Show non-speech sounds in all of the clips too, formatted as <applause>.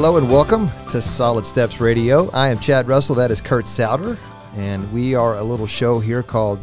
Hello and welcome to Solid Steps Radio. I am Chad Russell. That is Kurt Souter. And we are a little show here called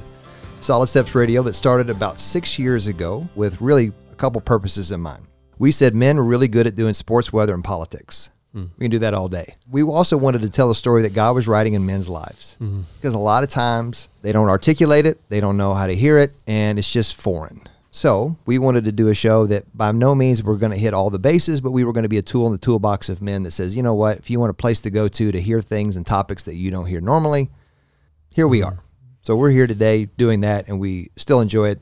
Solid Steps Radio that started about six years ago with really a couple purposes in mind. We said men were really good at doing sports, weather, and politics. Hmm. We can do that all day. We also wanted to tell a story that God was writing in men's lives mm-hmm. because a lot of times they don't articulate it, they don't know how to hear it, and it's just foreign. So we wanted to do a show that by no means we're going to hit all the bases, but we were going to be a tool in the toolbox of men that says, you know what, if you want a place to go to to hear things and topics that you don't hear normally, here we are. So we're here today doing that, and we still enjoy it.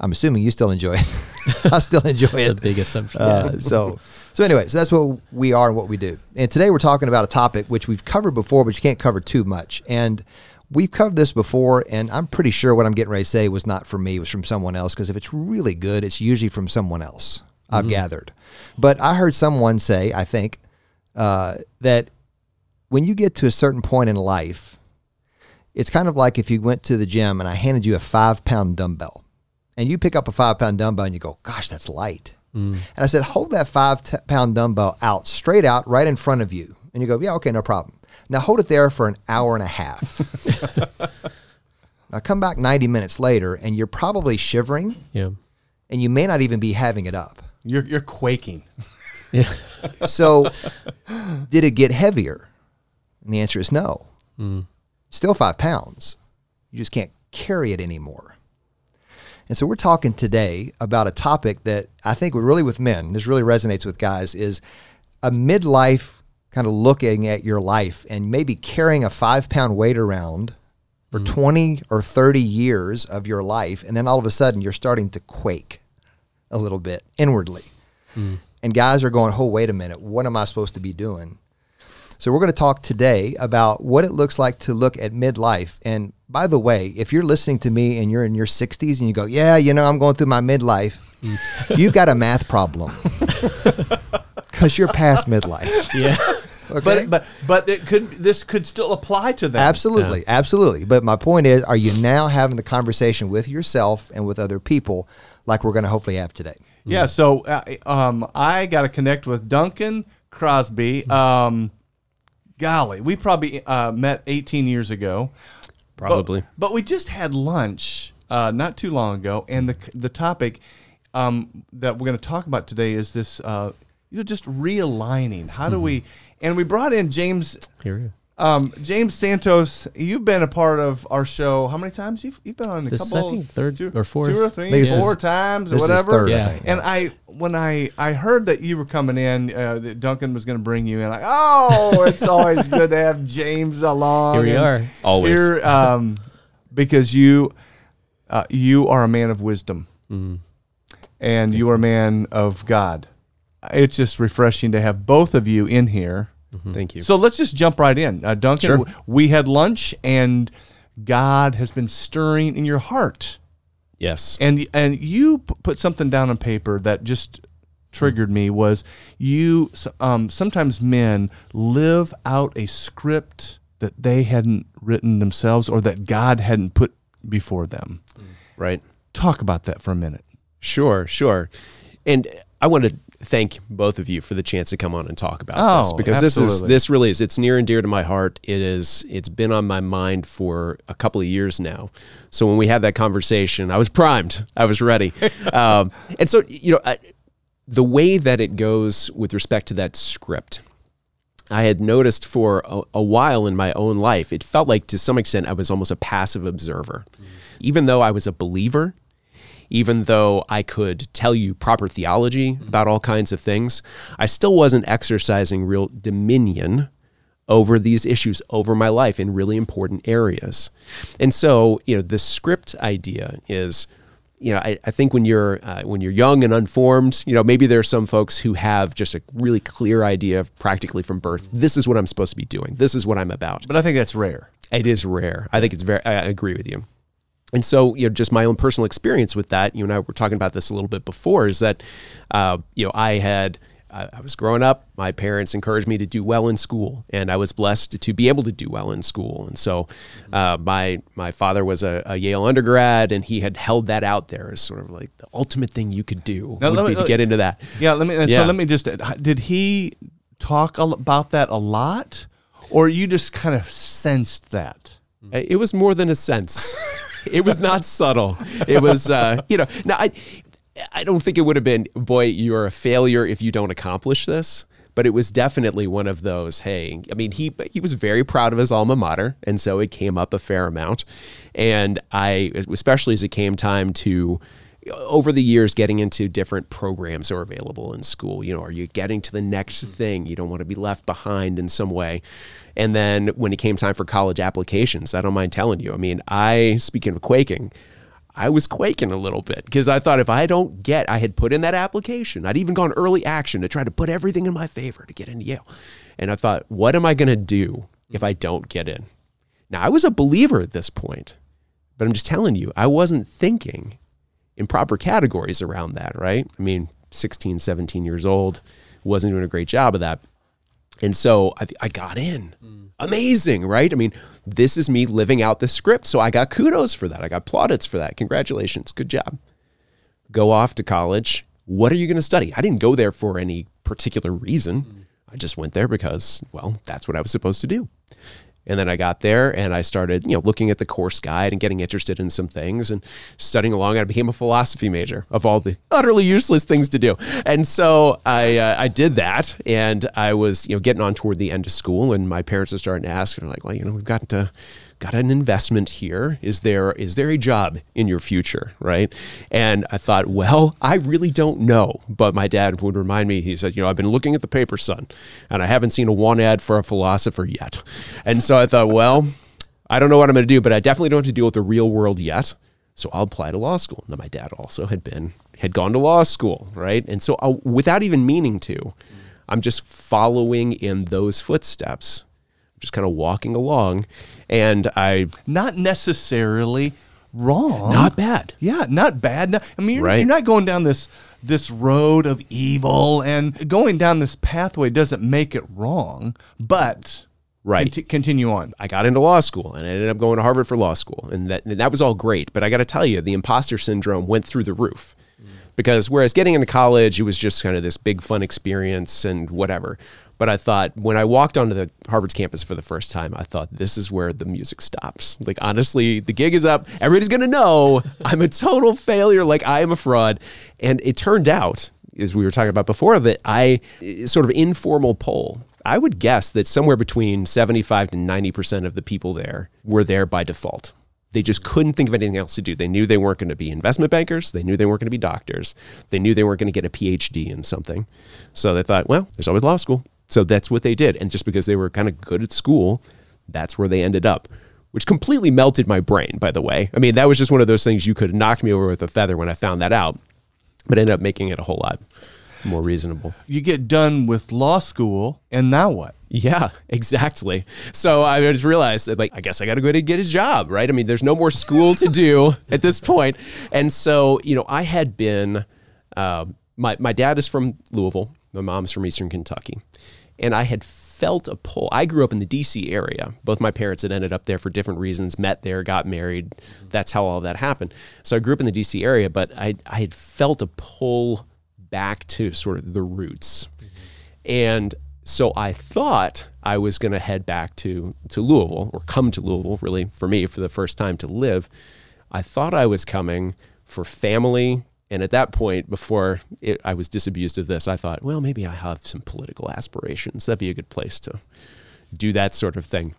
I'm assuming you still enjoy it. <laughs> I still enjoy it. big assumption. Uh, so, so anyway, so that's what we are and what we do. And today we're talking about a topic which we've covered before, but you can't cover too much. And we've covered this before, and I'm pretty sure what I'm getting ready to say was not from me; it was from someone else. Because if it's really good, it's usually from someone else. I've gathered. But I heard someone say, I think, uh, that when you get to a certain point in life, it's kind of like if you went to the gym and I handed you a five pound dumbbell and you pick up a five pound dumbbell and you go, gosh, that's light. And I said, hold that five t- pound dumbbell out, straight out, right in front of you. And you go, yeah, okay, no problem. Now hold it there for an hour and a half. now come back 90 minutes later and you're probably shivering yeah. and you may not even be having it up. You're you're quaking. Yeah. <laughs> So, did it get heavier? And the answer is no. Hmm. Still five pounds. You just can't carry it anymore. And so, we're talking today about a topic that I think really with men, this really resonates with guys, is a midlife kind of looking at your life and maybe carrying a five pound weight around for mm. 20 or 30 years of your life. And then all of a sudden, you're starting to quake a little bit inwardly. Mm. And guys are going, oh, wait a minute, what am I supposed to be doing? So we're going to talk today about what it looks like to look at midlife. And by the way, if you're listening to me and you're in your 60s and you go, yeah, you know, I'm going through my midlife, mm. you've got a math problem <laughs> <laughs> because you're past midlife. Yeah. Okay? But but but it could this could still apply to them. Absolutely, absolutely. But my point is, are you now having the conversation with yourself and with other people like we're going to hopefully have today? Yeah. So uh, um, I got to connect with Duncan Crosby. Um, golly, we probably uh, met 18 years ago. Probably. But, we just had lunch uh, not too long ago, and the the topic um, that we're going to talk about today is this. Uh, you know, just realigning. How do we? And we brought in James Here we go. Um, James Santos, you've been a part of our show. How many times you've you've been on a This couple? I think, third two, or fourth. two or three, think this four is- times or this is whatever. third, I Yeah. think. And I when I I heard that you were coming in, uh, that Duncan was going to bring you in. Like, oh, it's always good to have James along. Here we and are. Always. here, um, because you uh, you are a man of wisdom, Mm-hmm. and you are a man of God. It's just refreshing to have both of you in here. Thank you. So let's just jump right in. Uh, Duncan, Sure. w- we had lunch and God has been stirring in your heart. yes. And and you p- put something down on paper that just triggered me was you um, sometimes men live out a script that they hadn't written themselves or that God hadn't put before them. Right. Talk about that for a minute. Sure, sure. And I want to thank both of you for the chance to come on and talk about this Oh, because this is this really is it's near and dear to my heart. It is it's been on my mind for a couple of years now. So when we had that conversation, I was primed. I was ready. <laughs> um, and so you know, I, the way that it goes with respect to that script, I had noticed for a, a while in my own life, it felt like to some extent I was almost a passive observer. Even though I was a believer, even though I could tell you proper theology about all kinds of things, I still wasn't exercising real dominion over these issues over my life in really important areas. And so, you know, the script idea is you know, I, I think when you're uh, when you're young and unformed, you know, maybe there are some folks who have just a really clear idea of practically from birth. This is what I'm supposed to be doing. This is what I'm about. But I think that's rare. It is rare. I think it's very. I agree with you. And so, you know, just my own personal experience with that. You and I were talking about this a little bit before. Is that, uh, you know, I had. I I was growing up. My parents encouraged me to do well in school, and I was blessed to be able to do well in school. And so, uh, my my father was a, a Yale undergrad, and he had held that out there as sort of like the ultimate thing you could do Now, would me- to get into that. Yeah, let me. Yeah. So let me just. Did he talk about that a lot, or you just kind of sensed that? Uh, It was more than a sense. <laughs> <laughs> it was not subtle. It was, uh, you know, now I, I don't think it would have been, boy, you're a failure if you don't accomplish this. But it was definitely one of those. Hey, I mean, he he was very proud of his alma mater, and so it came up a fair amount. And I, especially as it came time to, over the years, getting into different programs that available in school. You know, are you getting to the next thing? You don't want to be left behind in some way. And then when it came time for college applications, I don't mind telling you. I mean, I speaking of quaking, I was quaking a little bit because I thought if I don't get, I had put in that application. I'd even gone early action to try to put everything in my favor to get into Yale. And I thought, what am I going to do if I don't get in? Now, I was a believer at this point, but I'm just telling you, I wasn't thinking in proper categories around that, right? I mean, 16, 17 years old, wasn't doing a great job of that. And so I, I got in. Amazing, right? I mean, this is me living out the script. So I got kudos for that. I got plaudits for that. Congratulations. Good job. Go off to college. What are you going to study? I didn't go there for any particular reason. Mm. I just went there because, well, that's what I was supposed to do. And then I got there and I started, you know, looking at the course guide and getting interested in some things and studying along. I became a philosophy major of all the utterly useless things to do. And so I, uh, I did that and I was, you know, getting on toward the end of school and my parents are starting to ask, and like, well, you know, we've gotten to, got an investment here. Is there, is there a job in your future? Right. And I thought, well, I really don't know. But my dad would remind me, he said, you know, I've been looking at the paper, son, and I haven't seen a one ad for a philosopher yet. And so I thought, well, I don't know what I'm going to do, but I definitely don't have to deal with the real world yet. So I'll apply to law school. Now my dad also had been had gone to law school, right? And so I, without even meaning to, I'm just following in those footsteps, just kind of walking along, and I Not necessarily wrong. not bad. Yeah, not bad. No- I mean, you're, Right. you're not going down this this road of evil, and going down this pathway doesn't make it wrong. But Right. conti- continue on. I got into law school and I ended up going to Harvard for law school. And that, and that was all great. But I got to tell you, the imposter syndrome went through the roof. Mm. Because whereas getting into college, it was just kind of this big fun experience and whatever. But I thought when I walked onto the Harvard's campus for the first time, I thought this is where the music stops. Like honestly, the gig is up. Everybody's gonna know <laughs> I'm a total failure. Like I am a fraud. And it turned out, as we were talking about before, that I eh, sort of informal poll I would guess that somewhere between 75 to 90% of the people there were there by default. They just couldn't think of anything else to do. They knew they weren't going to be investment bankers. They knew they weren't going to be doctors. They knew they weren't going to get a PhD in something. So they thought, well, there's always law school. So that's what they did. And just because they were kind of good at school, that's where they ended up, which completely melted my brain, by the way. I mean, that was just one of those things you could have knocked me over with a feather when I found that out, but ended up making it a whole lot more reasonable. You get done with law school, and now what? Yeah, <laughs> exactly. So I just realized that, like, I guess I got to go to get a job, right? I mean, there's no more school to do <laughs> at this point. And so, you know, I had been, um, my, my dad is from Louisville, my mom's from Eastern Kentucky. And I had felt a pull. I grew up in the DC area. Both my parents had ended up there for different reasons, met there, got married. That's how all that happened. So I grew up in the DC area, but I, I had felt a pull back to sort of the roots. And so I thought I was going to head back to, to Louisville or come to Louisville, really, for me, for the first time to live. I thought I was coming for family. And at that point, before it, I was disabused of this, I thought, well, maybe I have some political aspirations. That'd be a good place to do that sort of thing.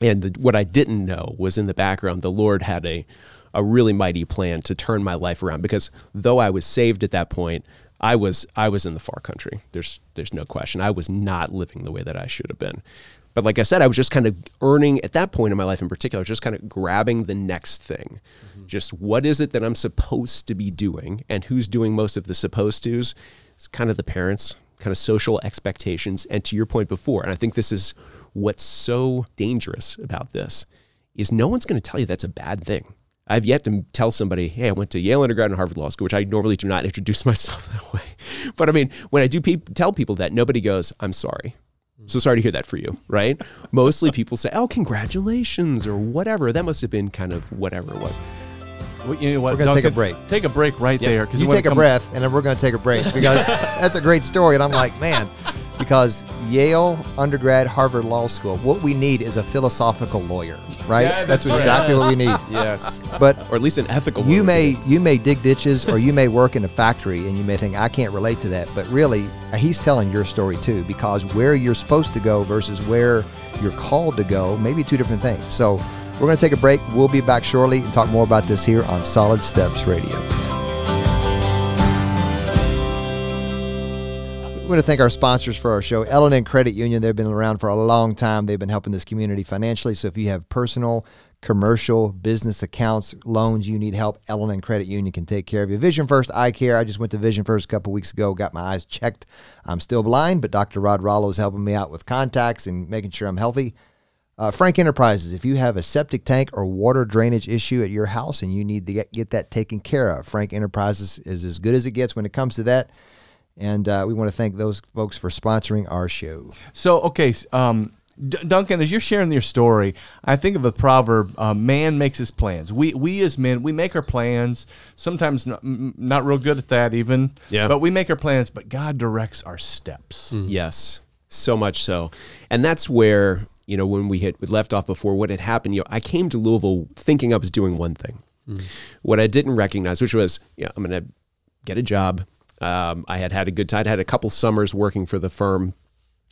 And the, what I didn't know was in the background, the Lord had a, a really mighty plan to turn my life around because though I was saved at that point, I was I was in the far country. There's there's no question. I was not living the way that I should have been. But like I said, I was just kind of earning at that point in my life in particular, just kind of grabbing the next thing. Mm-hmm. Just what is it that I'm supposed to be doing and who's doing most of the supposed to's? It's kind of the parents, kind of social expectations. And to your point before, and I think this is what's so dangerous about this is no one's going to tell you that's a bad thing. I've yet to tell somebody, hey, I went to Yale undergrad and Harvard Law School, which I normally do not introduce <laughs> myself that way. But I mean, when I do pe- tell people that, nobody goes, I'm sorry. So sorry to hear that for you, right? Mostly people say, oh, congratulations or whatever. That must have been kind of whatever it was. Well, you know what? We're gonna take a break. Take a break right there. 'cause You wanna take a come- breath, and then we're going to take a break because <laughs> that's a great story. And I'm like, man, because Yale undergrad, Harvard Law School. What we need is a philosophical lawyer, right? Yeah, that's right. exactly what we need. Yes. But or at least an ethical. you one. may you may dig ditches or you may work in a factory and you may think I can't relate to that, but really uh, he's telling your story too because where you're supposed to go versus where you're called to go may be two different things. So we're going to take a break. We'll be back shortly and talk more about this here on Solid Steps Radio. We want to thank our sponsors for our show, L&N Credit Union. They've been around for a long time. They've been helping this community financially. So if you have personal, commercial, business accounts, loans, you need help, L&N Credit Union can take care of you. Vision First Eye Care. I just went to Vision First a couple weeks ago, got my eyes checked. I'm still blind, but Dr. Rod Rollo is helping me out with contacts and making sure I'm healthy. Uh, Frank Enterprises, if you have a septic tank or water drainage issue at your house and you need to get, get that taken care of, Frank Enterprises is as good as it gets when it comes to that. And uh, we want to thank those folks for sponsoring our show. So, okay, um, D- Duncan, as you're sharing your story, I think of a proverb: uh, "Man makes his plans." We we as men, we make our plans. Sometimes not, not real good at that, even. Yeah. But we make our plans, but God directs our steps. Yes, so much so, and that's where you know when we had we left off before what had happened. You know, I came to Louisville thinking I was doing one thing, what I didn't recognize, which was, yeah, I'm going to get a job. Um, I had had a good time. I had a couple summers working for the firm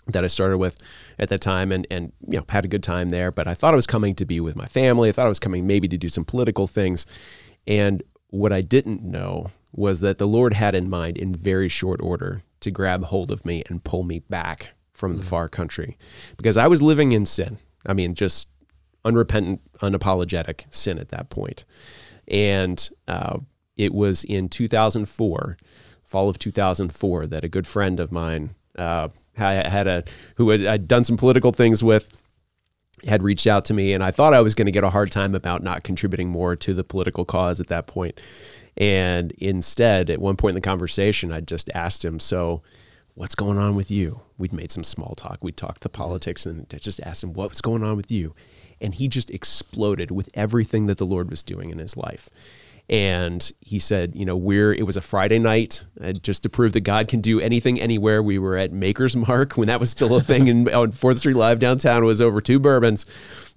that I started with at that time, and and you know had a good time there. But I thought I was coming to be with my family. I thought I was coming maybe to do some political things, and what I didn't know was that the Lord had in mind in very short order to grab hold of me and pull me back from the far country, because I was living in sin. I mean, just unrepentant, unapologetic sin at that point. And uh, it was in 2004, fall of 2004, that a good friend of mine uh, had, a who had, I'd done some political things with had reached out to me, and I thought I was going to get a hard time about not contributing more to the political cause at that point. And instead, at one point in the conversation, I just asked him, "So, what's going on with you?" We'd made some small talk. We talked the politics, and I just asked him, "What's going on with you?" And he just exploded with everything that the Lord was doing in his life. And he said, you know, we're, it was a Friday night, uh, just to prove that God can do anything, anywhere. We were at Maker's Mark when that was still a thing and <laughs> on 4th Street Live downtown. Was over two bourbons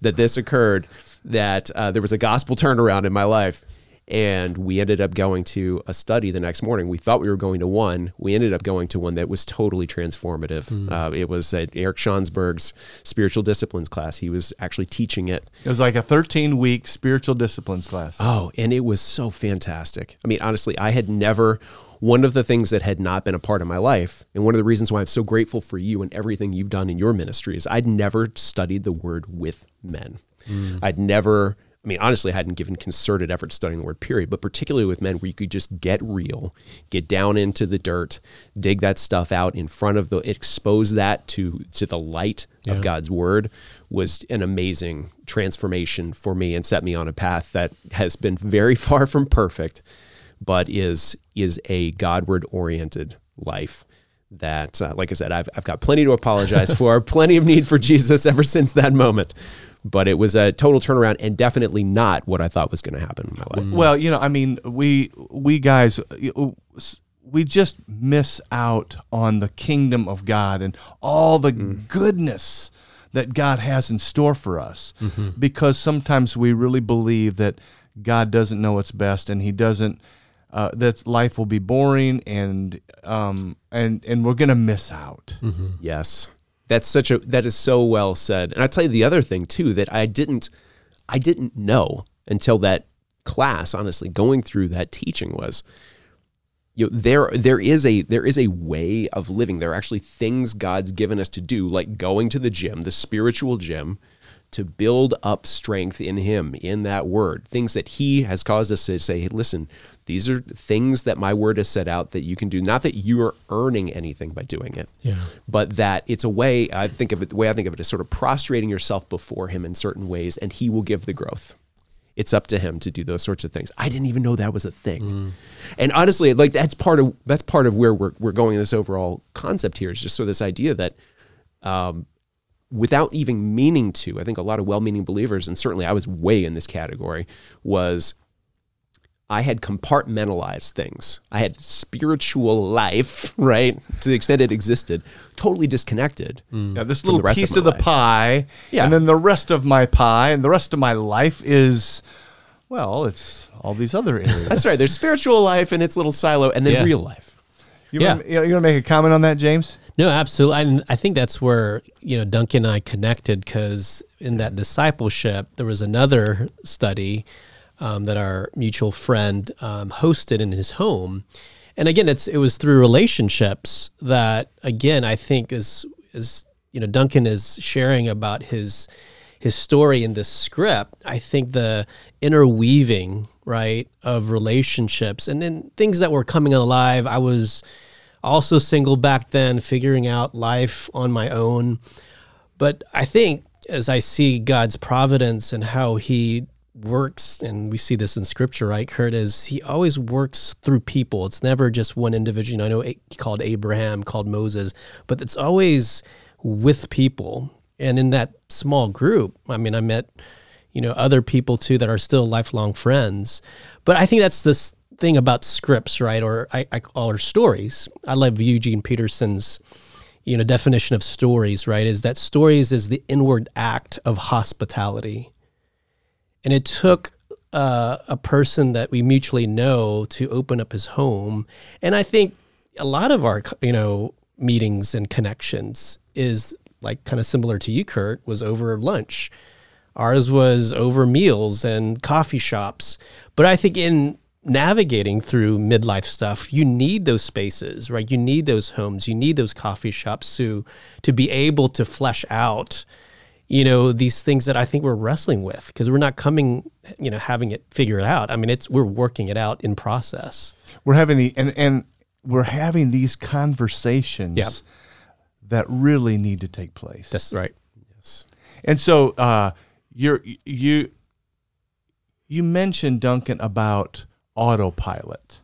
that this occurred, that uh, there was a gospel turnaround in my life. And we ended up going to a study the next morning. We thought we were going to one. We ended up going to one that was totally transformative. Uh, it was at Eric Schonsberg's spiritual disciplines class. He was actually teaching it. It was like a 13 week spiritual disciplines class. Oh, and it was so fantastic. I mean, honestly, I had never, one of the things that had not been a part of my life, and one of the reasons why I'm so grateful for you and everything you've done in your ministry is I'd never studied the word with men. I'd never, mean, honestly, I hadn't given concerted effort studying the word, period, but particularly with men where you could just get real, get down into the dirt, dig that stuff out in front of the, expose that to, to the light of God's word was an amazing transformation for me and set me on a path that has been very <laughs> far from perfect, but is, is a Godward oriented life that, uh, like I said, I've, I've got plenty to apologize <laughs> for, plenty of need for Jesus ever since that moment. But it was a total turnaround and definitely not what I thought was going to happen in my life. Mm. Well, you know, I mean, we we guys, uh, we just miss out on the kingdom of God and all the mm. goodness that God has in store for us, mm-hmm. because sometimes we really believe that God doesn't know what's best, and He doesn't. Uh, that life will be boring, and um, and and we're gonna miss out. Mm-hmm. Yes. That's such a that is so well said. And I tell you the other thing too that I didn't I didn't know until that class, honestly, going through that teaching was you know, there there is a there is a way of living. There are actually things God's given us to do, like going to the gym, the spiritual gym, to build up strength in Him, in that Word. Things that He has caused us to say, hey, listen, these are things that my Word has set out that you can do. Not that you are earning anything by doing it, Yeah. but that it's a way. I think of it the way I think of it is sort of prostrating yourself before Him in certain ways, and He will give the growth. It's up to Him to do those sorts of things. I didn't even know that was a thing, and honestly, like that's part of that's part of where we're we're going. in This overall concept here is just sort of this idea that um, without even meaning to, I think a lot of well meaning believers, and certainly I was way in this category, was I had compartmentalized things. I had spiritual life, <laughs> right, to the extent it existed, totally disconnected. Mm. Yeah, this from little the rest piece of of, the life. pie, Yeah. and then the rest of my pie, and the rest of my life is, well, it's all these other <laughs> areas. That's right. There's spiritual life and its little silo, and then Yeah. real life. You Yeah. wanna, you gonna make a comment on that, James? No, absolutely. And I think that's where, you know, Duncan and I connected because in that discipleship, there was another study um, that our mutual friend um, hosted in his home. And again, it's it was through relationships that again I think is is you know Duncan is sharing about his his story in this script. I think the interweaving right of relationships and then things that were coming alive. I was also single back then, figuring out life on my own. But I think as I see God's providence and how He works, and we see this in Scripture, right, Kurt, is He always works through people. It's never just one individual. You know, I know he called Abraham, called Moses, but it's always with people. And in that small group, I mean, I met, you know, other people too that are still lifelong friends. But I think that's this thing about scripts, right? Or I, I call her stories. I love Eugene Peterson's you know definition of stories right is that stories is the inward act of hospitality and it took uh, a person that we mutually know to open up his home and i think a lot of our you know meetings and connections is like kind of similar to you kurt was over lunch ours was over meals and coffee shops but i think in navigating through midlife stuff you need those spaces right you need those homes you need those coffee shops to to be able to flesh out you know these things that i think we're wrestling with because we're not coming you know having it figured out i mean it's we're working it out in process We're having the and and we're having these conversations Yeah. that really need to take place. that's right Yes. And so uh, you're you you mentioned Duncan about autopilot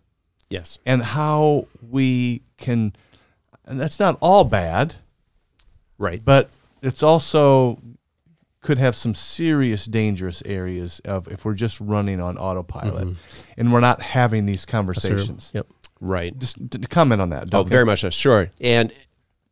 Yes. and how we can and that's not all bad, Right. but it's also could have some serious dangerous areas of if we're just running on autopilot and we're not having these conversations. yep Mm-hmm. Right. Just to comment on that. Oh, very much so. Sure. And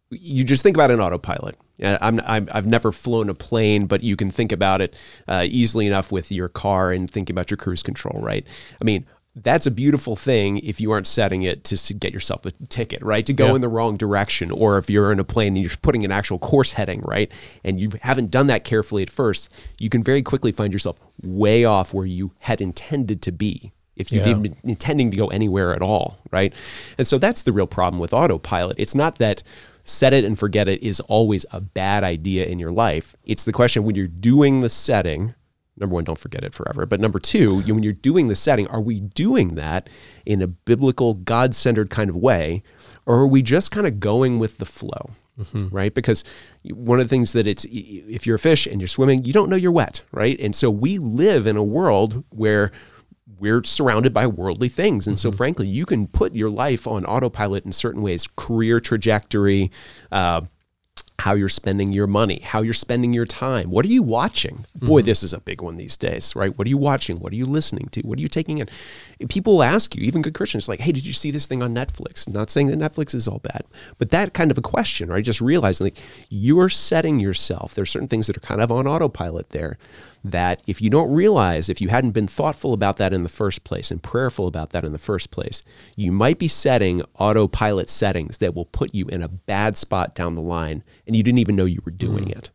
you just think about an autopilot. Yeah, I'm, I'm, I've never flown a plane, but you can think about it uh, easily enough with your car and think about your cruise control, right? I mean, that's a beautiful thing if you aren't setting it to get yourself a ticket, right? To go Yeah. in the wrong direction, or if you're in a plane and you're putting an actual course heading, right? And you haven't done that carefully at first, you can very quickly find yourself way off where you had intended to be if you Yeah. didn't intending to go anywhere at all, right? And so that's the real problem with autopilot. It's not that set it and forget it is always a bad idea in your life. It's the question when you're doing the setting, number one, don't forget it forever. But number two, you, when you're doing the setting, are we doing that in a biblical, God centered kind of way? Or are we just kind of going with the flow? Mm-hmm. Right, because one of the things that it's if you're a fish and you're swimming, you don't know you're wet, right? And so we live in a world where we're surrounded by worldly things. And so, frankly, you can put your life on autopilot in certain ways career trajectory, uh, how you're spending your money, how you're spending your time. What are you watching? Boy, this is a big one these days, right? What are you watching? What are you listening to? What are you taking in? People ask you, even good Christians, like, hey, did you see this thing on Netflix? Not saying that Netflix is all bad, but that kind of a question, right? Just realizing like you're setting yourself. There's certain things that are kind of on autopilot there that if you don't realize, if you hadn't been thoughtful about that in the first place and prayerful about that in the first place, you might be setting autopilot settings that will put you in a bad spot down the line and you didn't even know you were doing mm. it.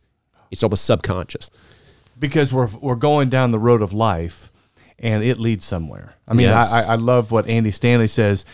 It's almost subconscious. because we're we're going down the road of life, and it leads somewhere. I mean, Yes. I, I I love what Andy Stanley says.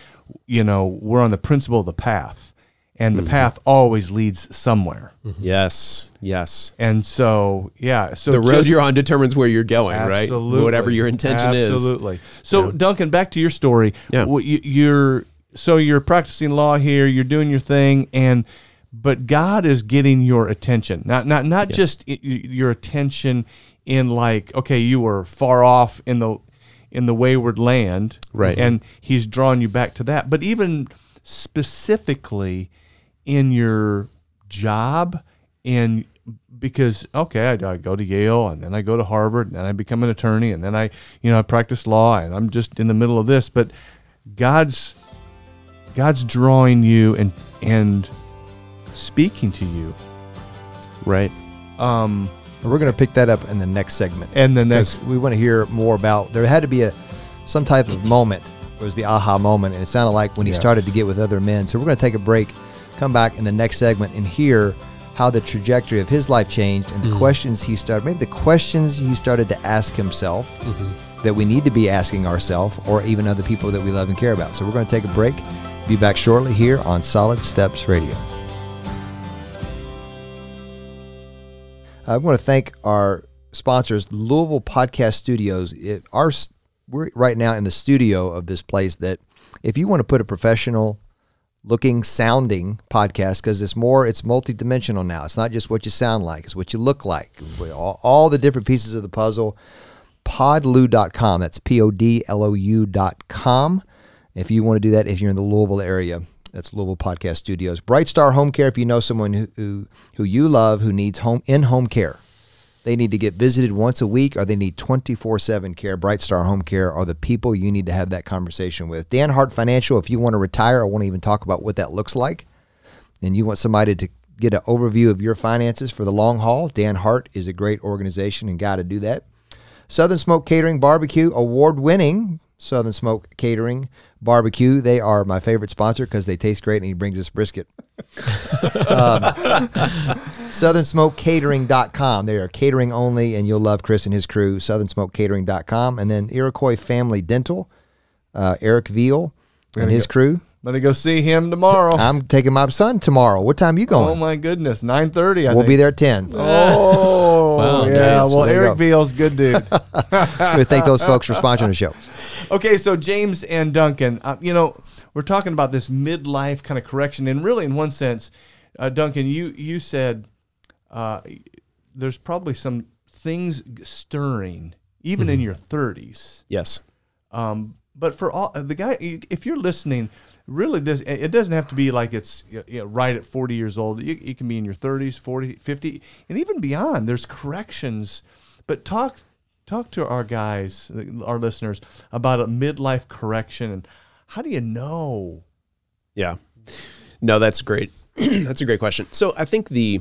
You know, we're on the principle of the path, and the mm-hmm. path always leads somewhere. Mm-hmm. Yes, yes. And so, yeah, so The road just- you're on determines where you're going, Absolutely. right? Whatever your intention is. Absolutely. So, Duncan, back to your story. Yeah. What you, you're so you're practicing law here. You're doing your thing, and but God is getting your attention. Not not not Yes. just your attention in like okay, you were far off in the in the wayward land, Right. And He's drawing you back to that. But even specifically in your job, and because okay, I, I go to Yale and then I go to Harvard and then I become an attorney and then I, you know, I practice law and I'm just in the middle of this. But God's God's drawing you and and speaking to you. Right. Um, We're going to pick that up in the next segment. and the next we want to hear more about. There had to be a some type of moment. It was the aha moment, and it sounded like when he Yes. started to get with other men. So we're going to take a break, come back in the next segment, and hear how the trajectory of his life changed and the mm-hmm. questions he started. Maybe the questions he started to ask himself mm-hmm. that we need to be asking ourselves, or even other people that we love and care about. So we're going to take a break. Be back shortly here on Solid Steps Radio. I want to thank our sponsors, Louisville Podcast Studios. It, our we're right now in the studio of this place. That if you want to put a professional looking, sounding podcast, because it's more, it's multidimensional now. It's not just what you sound like; it's what you look like. All, all the different pieces of the puzzle. Podlou.com. That's p o d l o u dot com. If you want to do that, if you're in the Louisville area, that's Louisville Podcast Studios. Bright Star Home Care. If you know someone who who, who you love who needs home in home care, they need to get visited once a week, or they need 24 7 care. Bright Star Home Care are the people you need to have that conversation with. Dan Hart Financial. If you want to retire, want to even talk about what that looks like, and you want somebody to get an overview of your finances for the long haul, Dan Hart is a great organization and guy to do that. Southern Smoke Catering Barbecue, award winning Southern Smoke Catering Barbecue. They are my favorite sponsor because they taste great and he brings us brisket. <laughs> um, SouthernSmokeCatering.com. They are catering only and you'll love Chris and his crew. SouthernSmokeCatering.com. And then Iroquois Family Dental, uh, Eric Veal and his go- crew. I'm gonna go see him tomorrow. I'm taking my son tomorrow. What time you going? oh my goodness, nine thirty. we'll be there at 10. Oh, Wow, yeah. nice. Well, Eric go. Veal's good dude. <laughs> we thank those folks for sponsoring the show. Okay, so James and Duncan, uh, you know, we're talking about this midlife kind of correction, and really, in one sense, uh, Duncan, you you said uh, there's probably some things stirring even in your 30s. Yes. Um, but for all the guy, if you're listening, really, this it doesn't have to be like it's you know, right at 40 years old. You can be in your 30s, 40, 50, and even beyond. There's corrections, but talk talk to our guys, uh, our listeners, about a midlife correction and how do you know? Yeah. No, that's great. <clears throat> that's a great question. So I think the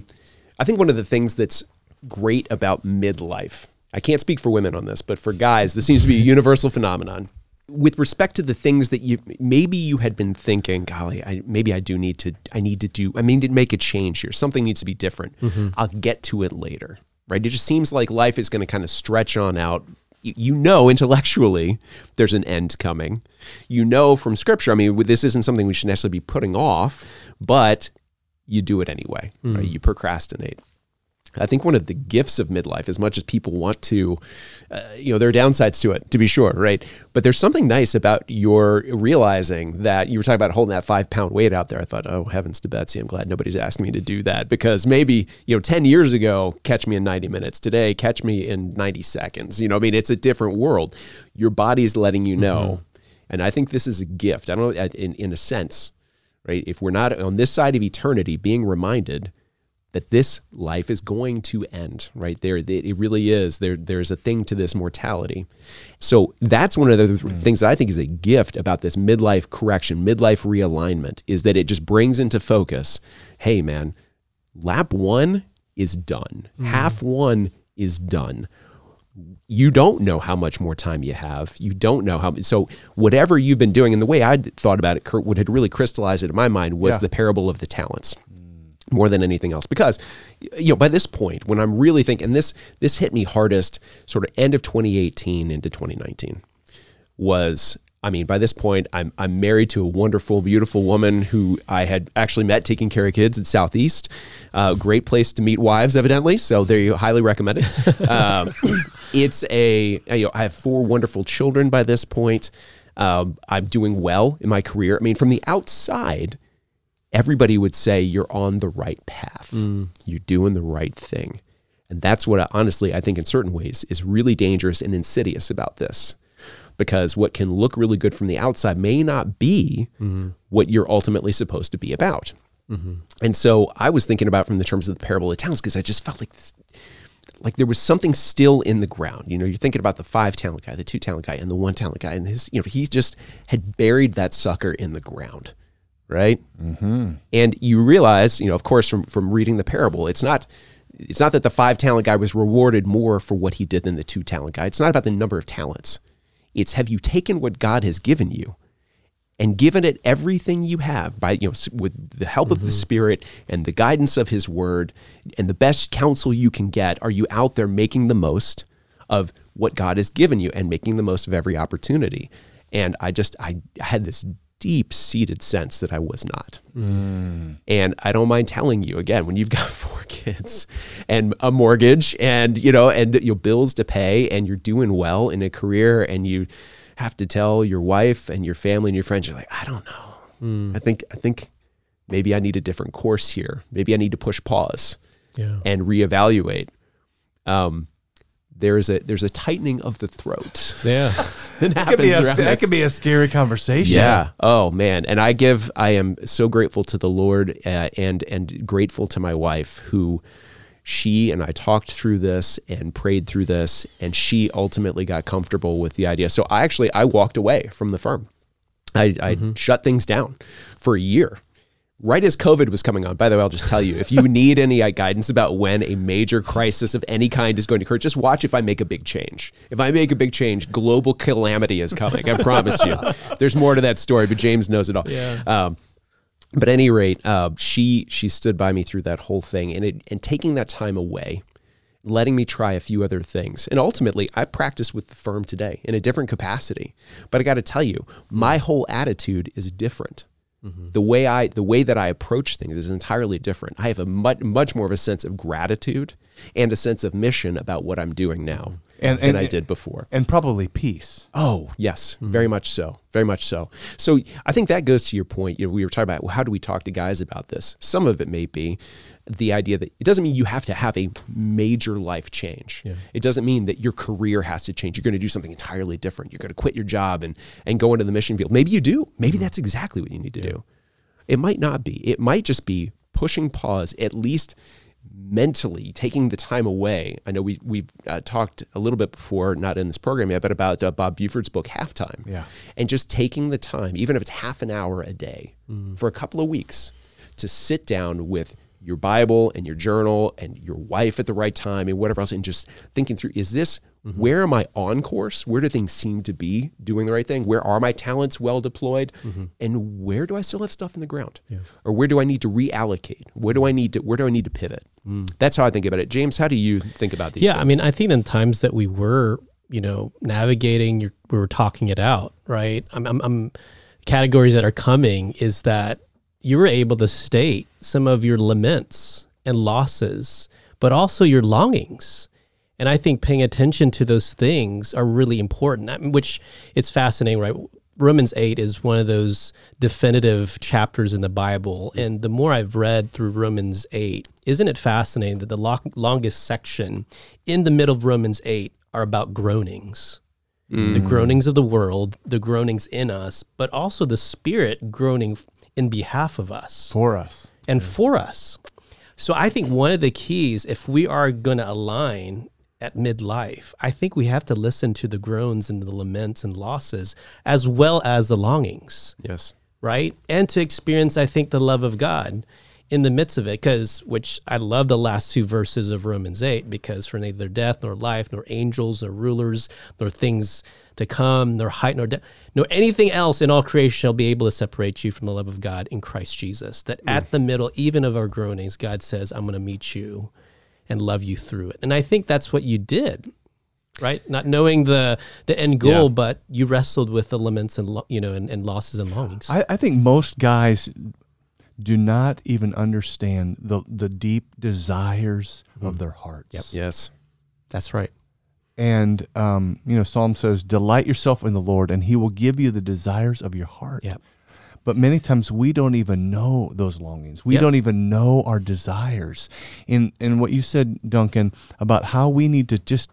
I think one of the things that's great about midlife, I can't speak for women on this, but for guys, this seems to be a universal phenomenon. With respect to the things that you maybe you had been thinking, golly, I, maybe I do need to I need to do I mean to make a change here. Something needs to be different. Mm-hmm. I'll get to it later. Right? It just seems like life is going to kind of stretch on out you- you know intellectually there's an end coming. You know from scripture, I mean, this isn't something we should necessarily be putting off, but you do it anyway, right? Mm. You procrastinate. I think one of the gifts of midlife, as much as people want to, uh, you know, there are downsides to it, to be sure, right? But there's something nice about your realizing that you were talking about holding that five pound weight out there. I thought, oh, heavens to Betsy, I'm glad nobody's asking me to do that because maybe, you know, 10 years ago, catch me in 90 minutes. Today, catch me in 90 seconds. You know, I mean, it's a different world. Your body's letting you know. And I think this is a gift. I don't know, in, in a sense, right? If we're not on this side of eternity, being reminded that this life is going to end right? There it really is. There there's a thing to this mortality. So that's one of the mm. things that i think is a gift about this midlife correction midlife realignment is that it just brings into focus hey man lap one is done. Mm. Half one is done. You don't know how much more time you have. You don't know how. So whatever you've been doing, and the way I thought about it, Kurt, what had really crystallized it in my mind was Yeah. the parable of the talents, more than anything else. Because you know, by this point, when I'm really thinking, and this this hit me hardest, sort of end of 2018 into 2019, was. I mean, by this point, I'm I'm married to a wonderful, beautiful woman who I had actually met taking care of kids in Southeast. Uh, great place to meet wives, evidently. So there you highly recommend it. <laughs> Um, it's a you know I have four wonderful children by this point. Um, I'm doing well in my career. I mean, from the outside, everybody would say you're on the right path. Mm. You're doing the right thing. And that's what I, honestly I think in certain ways is really dangerous and insidious about this. Because what can look really good from the outside may not be mm-hmm. what you're ultimately supposed to be about. Mm-hmm. And so I was thinking about from the terms of the parable of the talents because I just felt like this, like there was something still in the ground. You know, you're thinking about the five talent guy, the two talent guy, and the one talent guy, and his, you know, he just had buried that sucker in the ground, right? Mm-hmm. And you realize, you know, of course, from from reading the parable, it's not. It's not that the five talent guy was rewarded more for what he did than the two talent guy. It's not about the number of talents. It's have you taken what God has given you and given it everything you have by you know with the help of the spirit and the guidance of his word and the best counsel you can get are you out there making the most of what God has given you and making the most of every opportunity and I just I had this deep seated sense that I was not and I don't mind telling you again when you've got <laughs> four kids and a mortgage and you know and your bills to pay and you're doing well in a career and you have to tell your wife and your family and your friends you're like I don't know. I think I think maybe I need a different course here. Maybe I need to push pause Yeah. and reevaluate. Um there's a there's a tightening of the throat Yeah. <laughs> that That could, be a, that this. could be a scary conversation. Yeah. Oh man. And I give. I am so grateful to the Lord uh, and and grateful to my wife who she and I talked through this and prayed through this and she ultimately got comfortable with the idea. So I actually I walked away from the firm. I, I shut things down for a year. Right as COVID was coming on, by the way, I'll just tell you if you need any uh, guidance about when a major crisis of any kind is going to occur, just watch if I make a big change. If I make a big change, global calamity is coming. I promise you. <laughs> There's more to that story, but James knows it all. Yeah. Um, but at any rate, uh, she she stood by me through that whole thing, and it, and taking that time away, letting me try a few other things, and ultimately, I practice with the firm today in a different capacity. But I got to tell you, my whole attitude is different. Mm-hmm. The way I the way that I approach things is entirely different. I have a much much more of a sense of gratitude and a sense of mission about what I'm doing now mm-hmm. And- than and- I did before. And probably peace. Oh, yes, mm-hmm. very much so. Very much so. So I think that goes to your point. You know, we were talking about well, how do we talk to guys about this? Some of it may be the idea that it doesn't mean you have to have a major life change. It doesn't mean that your career has to change. You're going to do something entirely different. You're going to quit your job and and go into the mission field. Maybe you do. Maybe mm-hmm. that's exactly what you need to do. It might not be. It might just be pushing pause at least mentally taking the time away. I know we we've uh, talked a little bit before, not in this program yet, but about uh, Bob Buford's book Halftime. Yeah. and just taking the time, even if it's half an hour a day, for a couple of weeks, to sit down with your Bible and your journal and your wife at the right time and whatever else, and just thinking through: Is this Mm-hmm. where am I on course? Where do things seem to be doing the right thing? Where are my talents well deployed? Mm-hmm. And where do I still have stuff in the ground? Or where do I need to reallocate? Where do I need to where do I need to pivot? Mm. That's how I think about it. James, how do you think about these yeah, things? I mean, I think in times that we were, you know, navigating, we were talking it out, right? I'm, I'm, I'm categories that are coming is that you were able to state some of your laments and losses, but also your longings. And I think paying attention to those things are really important, which it's fascinating, right? Romans 8 is one of those definitive chapters in the Bible. And the more I've read through Romans 8, isn't it fascinating that the lo- longest section in the middle of Romans 8 are about groanings? The mm. groanings of the world, the groanings in us, but also the Spirit groaning in behalf of us For us. and for us. So I think one of the keys, if we are going to align at midlife, I think we have to listen to the groans and the laments and losses as well as the longings, yes. right? And to experience, I think, the love of God in the midst of it, because which I love the last two verses of Romans 8, because for neither death nor life, nor angels, nor rulers, nor things to come, nor height, nor depth, nor anything else in all creation shall be able to separate you from the love of God in Christ Jesus. That at mm. the middle, even of our groanings, God says, I'm going to meet you and love you through it. And I think that's what you did. Right, not knowing the the end goal, Yeah. but you wrestled with the laments and lo- you know and, and losses and longings. I, I think most guys do not even understand the the deep desires of their hearts. Yes. That's right. And um, you know, Psalm says, "Delight yourself in the Lord, and He will give you the desires of your heart." Yep. But many times we don't even know those longings. We Yep. don't even know our desires. In in what you said, Duncan, about how we need to just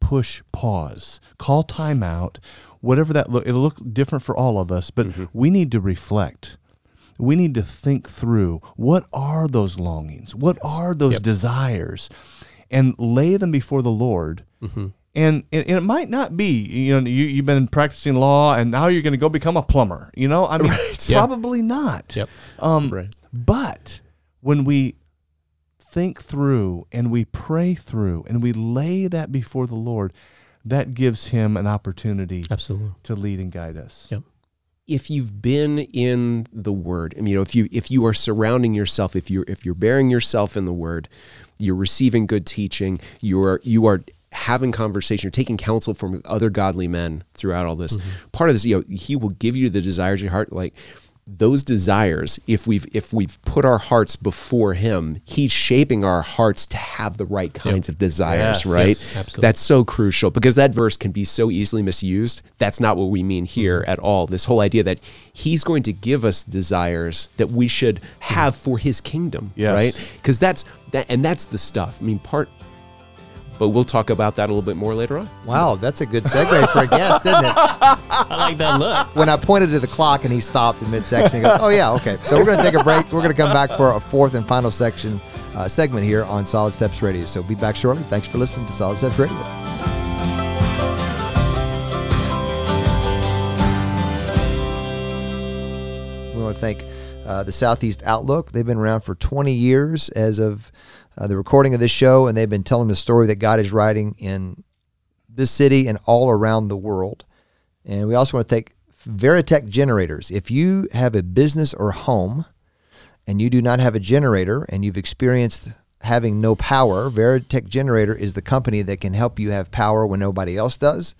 push pause, call time out, whatever that look. It'll look different for all of us, but we need to reflect. we need to think through what are those longings? What are those Yep. desires? And lay them before the Lord. Mm-hmm. And, and and it might not be, you know, you, you've been practicing law and now you're going to go become a plumber. You know, I <laughs> mean, Yeah. probably not. Yep. Um, Right. But when we think through and we pray through and we lay that before the Lord, that gives Him an opportunity Absolutely. to lead and guide us. Yep. if you've been in the word I mean, you know if you if you are surrounding yourself if you're if you're bearing yourself in the word you're receiving good teaching you are you are having conversation you're taking counsel from other godly men throughout all this part of this you know he will give you the desires of your heart like those desires if we've if we've put our hearts before him he's shaping our hearts to have the right kinds of desires Yes. right Yes, absolutely. that's so crucial because that verse can be so easily misused. That's not what we mean here Mm-hmm. at all. This whole idea that he's going to give us desires that we should have for his kingdom, Yes. right? Because that's that, and that's the stuff. I mean, part. But we'll talk about that a little bit more later on. Wow, that's a good segue for a guest, isn't it? <laughs> I like that look. When I pointed to the clock and he stopped in midsection, he goes, "Oh yeah, okay." So we're going to take a break. We're going to come back for a fourth and final section uh, segment here on Solid Steps Radio. So be back shortly. Thanks for listening to Solid Steps Radio. We want to thank uh, the Southeast Outlook. They've been around for 20 years as of uh, the recording of this show, and they've been telling the story that God is writing in this city and all around the world. And we also want to thank Veritech Generators. If you have a business or home and you do not have a generator and you've experienced having no power, Veritech Generator is the company that can help you have power when nobody else does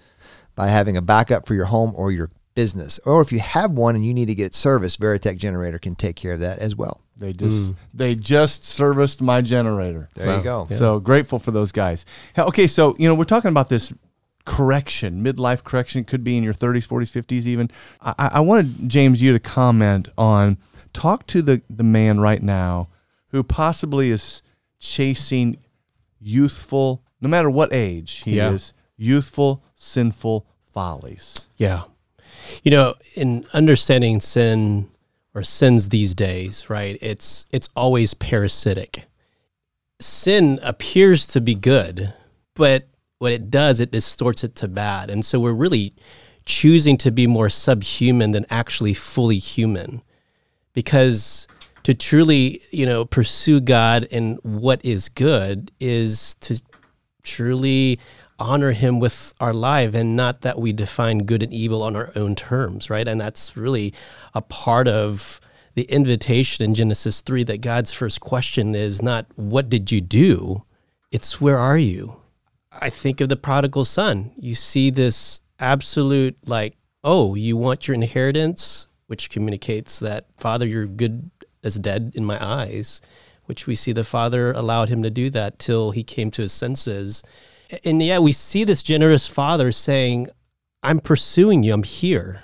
by having a backup for your home or your business. Or if you have one and you need to get it serviced, Veritech Generator can take care of that as well. They just mm. they just serviced my generator. There you go. So grateful for those guys. Okay, so you know we're talking about this correction, midlife correction. Could be in your 30s, 40s, 50s, even. I, I I wanted James you to comment on talk to the the man right now who possibly is chasing youthful, no matter what age he Yeah. is, youthful sinful follies. Yeah. You know, in understanding sin or sins these days, right? It's it's always parasitic. Sin appears to be good, but what it does, it distorts it to bad. And so we're really choosing to be more subhuman than actually fully human. Because to truly, you know, pursue God and what is good is to truly honor him with our life and not that we define good and evil on our own terms, right? And that's really a part of the invitation in Genesis 3 that God's first question is not, What did you do? It's, Where are you? I think of the prodigal son. You see this absolute, like, oh, you want your inheritance, which communicates that, Father, you're good as dead in my eyes, which we see the father allowed him to do that till he came to his senses. And yeah, we see this generous father saying, I'm pursuing you, I'm here.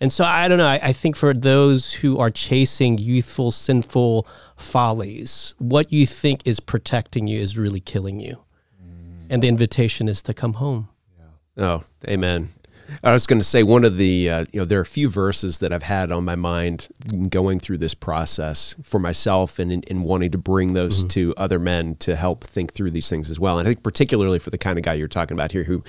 And so I don't know. I, I think for those who are chasing youthful, sinful follies, what you think is protecting you is really killing you. Mm. And the invitation is to come home. Oh, amen. I was going to say one of the uh, you know there are a few verses that I've had on my mind going through this process for myself and in, in wanting to bring those to other men to help think through these things as well. And I think particularly for the kind of guy you're talking about here, who,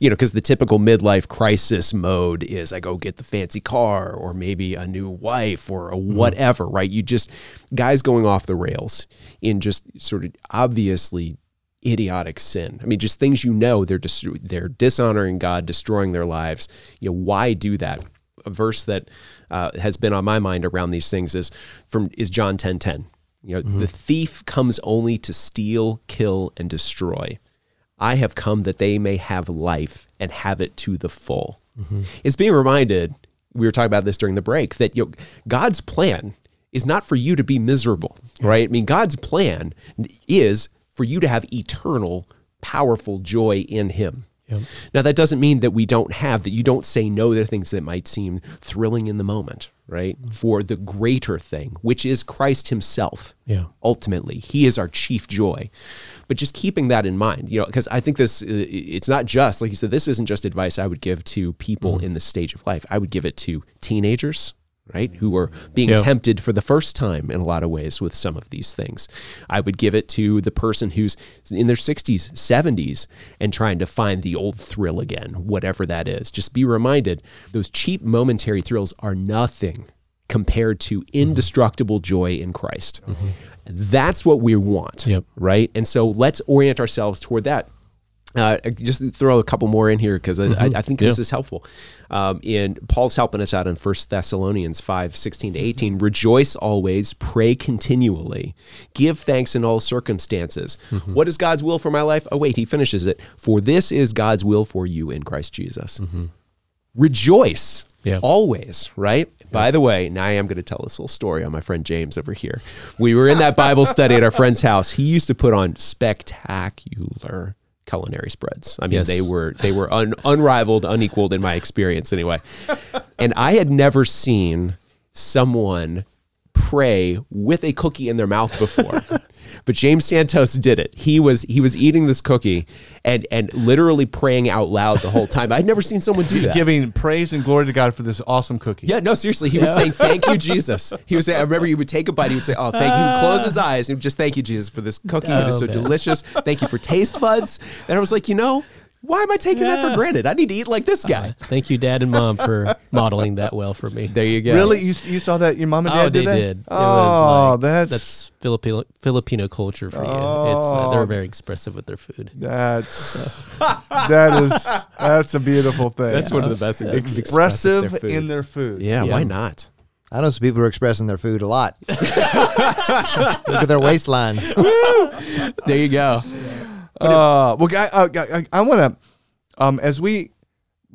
you know, because the typical midlife crisis mode is I go get the fancy car or maybe a new wife or a whatever, right? You just guys going off the rails in just sort of obviously idiotic sin. I mean, just things you know they're dis- they're dishonoring God, destroying their lives. You know, why do that? A verse that uh, has been on my mind around these things is from is John ten ten. You know, the thief comes only to steal, kill, and destroy. I have come that they may have life and have it to the full. It's being reminded. We were talking about this during the break that you know, God's plan is not for you to be miserable, right? I mean, God's plan is for you to have eternal, powerful joy in Him. Now, that doesn't mean that we don't have, that you don't say no to things that might seem thrilling in the moment, right? For the greater thing, which is Christ Himself. Yeah. Ultimately, He is our chief joy. But just keeping that in mind, you know, because I think this, uh, it's not just, like you said, this isn't just advice I would give to people in this stage of life. I would give it to teenagers, right? Who are being Yeah. tempted for the first time in a lot of ways with some of these things. I would give it to the person who's in their 60s, 70s, and trying to find the old thrill again, whatever that is. Just be reminded those cheap momentary thrills are nothing compared to mm-hmm. indestructible joy in Christ. Mm-hmm. That's what we want, Yep. right? And so let's orient ourselves toward that. Uh, just throw a couple more in here because I, mm-hmm. I, I think this Yeah. is helpful. Um, and Paul's helping us out in 1 Thessalonians 5 16 to 18. Rejoice always, pray continually, give thanks in all circumstances. What is God's will for my life? Oh, wait, he finishes it. For this is God's will for you in Christ Jesus. Rejoice Yeah. always, right? By the way, now I am going to tell this little story on my friend James over here. We were in that Bible study at our friend's house. He used to put on spectacular culinary spreads. I mean, Yes. they were they were un, unrivaled, unequaled in my experience anyway. And I had never seen someone pray with a cookie in their mouth before. <laughs> but James Santos did it. He was he was eating this cookie and and literally praying out loud the whole time. I'd never seen someone do that. Giving praise and glory to God for this awesome cookie. Yeah, no, seriously. He was saying, Thank you, <laughs> Jesus. He was saying, I remember he would take a bite, he would say, Oh, thank you. He would uh. close his eyes and just thank you, Jesus, for this cookie. it is Oh, so man. delicious. Thank you for taste buds. And I was like, you know, why am I taking that for granted? I need to eat like this guy. Thank you, Dad and Mom, for <laughs> modeling that well for me. There you go. Really? You, you saw that? Your mom and dad oh, did they that? did. It Oh, was like, that's that's Filipino Filipino culture for you. It's uh, Oh. they're very expressive with their food. that's <laughs> that is that's a beautiful thing. That's one of the best things. expressive Express with their in their food. Yeah, Yeah. why not? I know some people are expressing their food a lot. <laughs> Look at their waistline. There you go. Uh, well, I, I, I, I want to, um, as we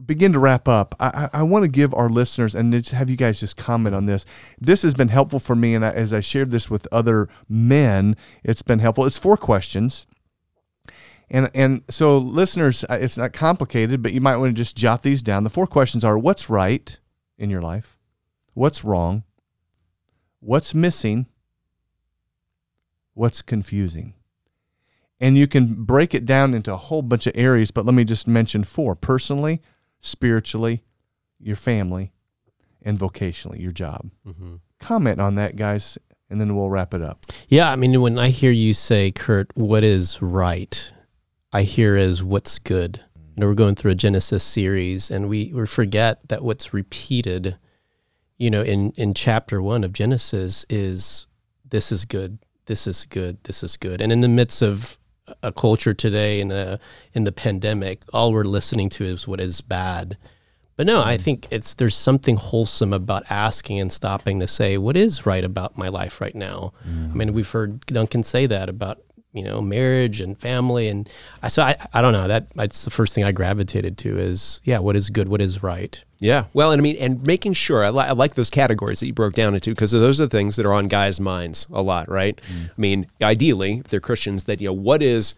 begin to wrap up, I, I, want to give our listeners and just have you guys just comment on this. This has been helpful for me, and I, as I shared this with other men, it's been helpful. It's four questions. And, and so, listeners, uh, it's not complicated, but you might want to just jot these down. The four questions are what's right in your life? What's wrong? What's missing? What's confusing? And you can break it down into a whole bunch of areas but let me just mention four personally spiritually your family and vocationally your job mm-hmm. comment on that guys and then we'll wrap it up Yeah, I mean, when I hear you say, Kurt, what is right, I hear is what's good. You know, we're going through a Genesis series, and we, we forget that what's repeated, you know, in, in chapter one of Genesis is this is good, this is good, this is good. And in the midst of a culture today in a, in the pandemic, all we're listening to is what is bad. But no, I mm. think it's there's something wholesome about asking and stopping to say what is right about my life right now. Mm. I mean, we've heard Duncan say that about you know marriage and family, and I so I, I don't know that that's the first thing I gravitated to is yeah, what is good, what is right. Yeah. Well, and I mean, and making sure I, li- I like those categories that you broke down into because those are things that are on guys' minds a lot, right? Mm. I mean, ideally, if they're Christians, that you know, what is,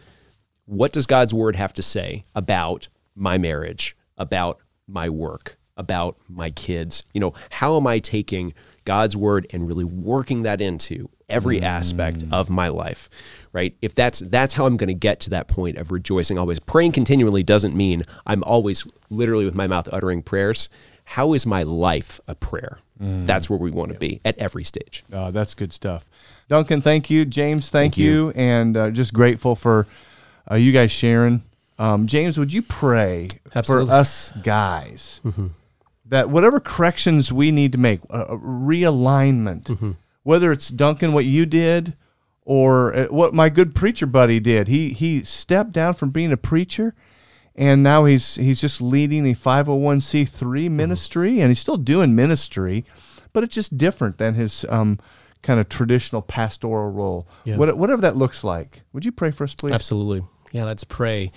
what does God's word have to say about my marriage, about my work, about my kids? You know, how am I taking God's word and really working that into every aspect of my life? Right? If that's that's how I'm going to get to that point of rejoicing always. Praying continually doesn't mean I'm always literally with my mouth uttering prayers. How is my life a prayer? That's where we want to be at every stage. uh, that's good stuff duncan thank you james thank, you. and uh, just grateful for uh, you guys sharing um, james would you pray Absolutely. for us guys that whatever corrections we need to make a, a realignment whether it's duncan what you did or uh, what my good preacher buddy did he he stepped down from being a preacher and now he's he's just leading a 501c3 ministry and he's still doing ministry but it's just different than his um, kind of traditional pastoral role Yeah. what, whatever that looks like would you pray for us please Absolutely. Yeah, let's pray.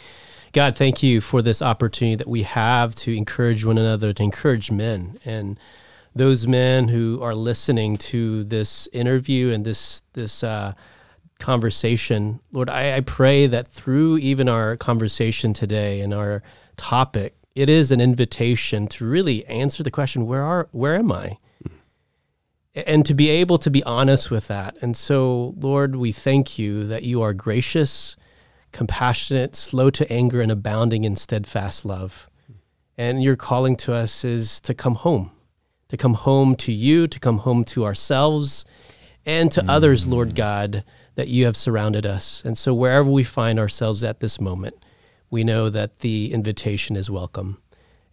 God, thank you for this opportunity that we have to encourage one another, to encourage men and those men who are listening to this interview and this this uh, conversation. Lord, I, I pray that through even our conversation today and our topic, it is an invitation to really answer the question: Where are where am I? and to be able to be honest with that. And so, Lord, we thank you that you are gracious, compassionate, slow to anger, and abounding in steadfast love. And your calling to us is to come home, to come home to you, to come home to ourselves, and to others, Lord mm. God, that you have surrounded us. And so, wherever we find ourselves at this moment, we know that the invitation is welcome.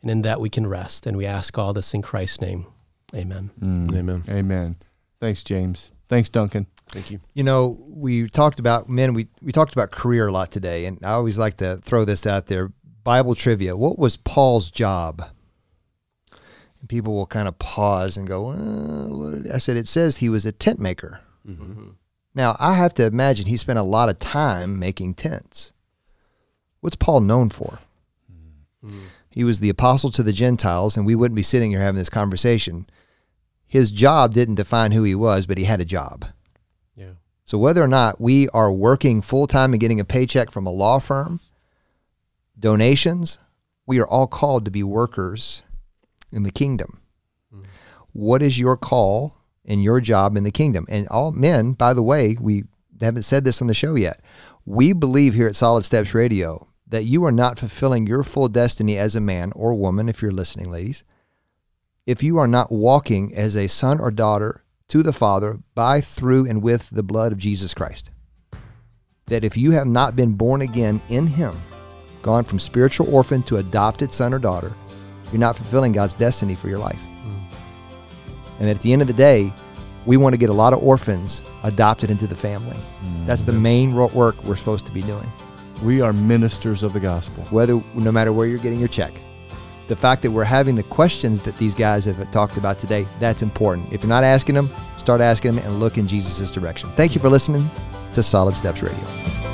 And in that we can rest. And we ask all this in Christ's name. Amen. Mm. Mm. Amen. Amen. Thanks, James. Thanks, Duncan. Thank you. You know, we talked about men. We we talked about career a lot today, and I always like to throw this out there. Bible trivia. What was Paul's job? People will kind of pause and go, uh, what?" I said, it says he was a tent maker. Mm-hmm. Now, I have to imagine he spent a lot of time making tents. What's Paul known for? Mm-hmm. He was the apostle to the Gentiles, and we wouldn't be sitting here having this conversation. His job didn't define who he was, but he had a job. Yeah. So whether or not we are working full time and getting a paycheck from a law firm, donations, we are all called to be workers in the kingdom. What is your call and your job in the kingdom? And all men, by the way, we haven't said this on the show yet. We believe here at Solid Steps Radio that you are not fulfilling your full destiny as a man or woman, if you're listening, ladies, if you are not walking as a son or daughter to the Father by, through, and with the blood of Jesus Christ. That if you have not been born again in Him, gone from spiritual orphan to adopted son or daughter, you're not fulfilling God's destiny for your life. Mm. And at the end of the day, we want to get a lot of orphans adopted into the family. Mm. That's the main work we're supposed to be doing. We are ministers of the gospel. Whether no matter where you're getting your check. The fact that we're having the questions that these guys have talked about today, that's important. If you're not asking them, start asking them and look in Jesus' direction. Thank you for listening to Solid Steps Radio.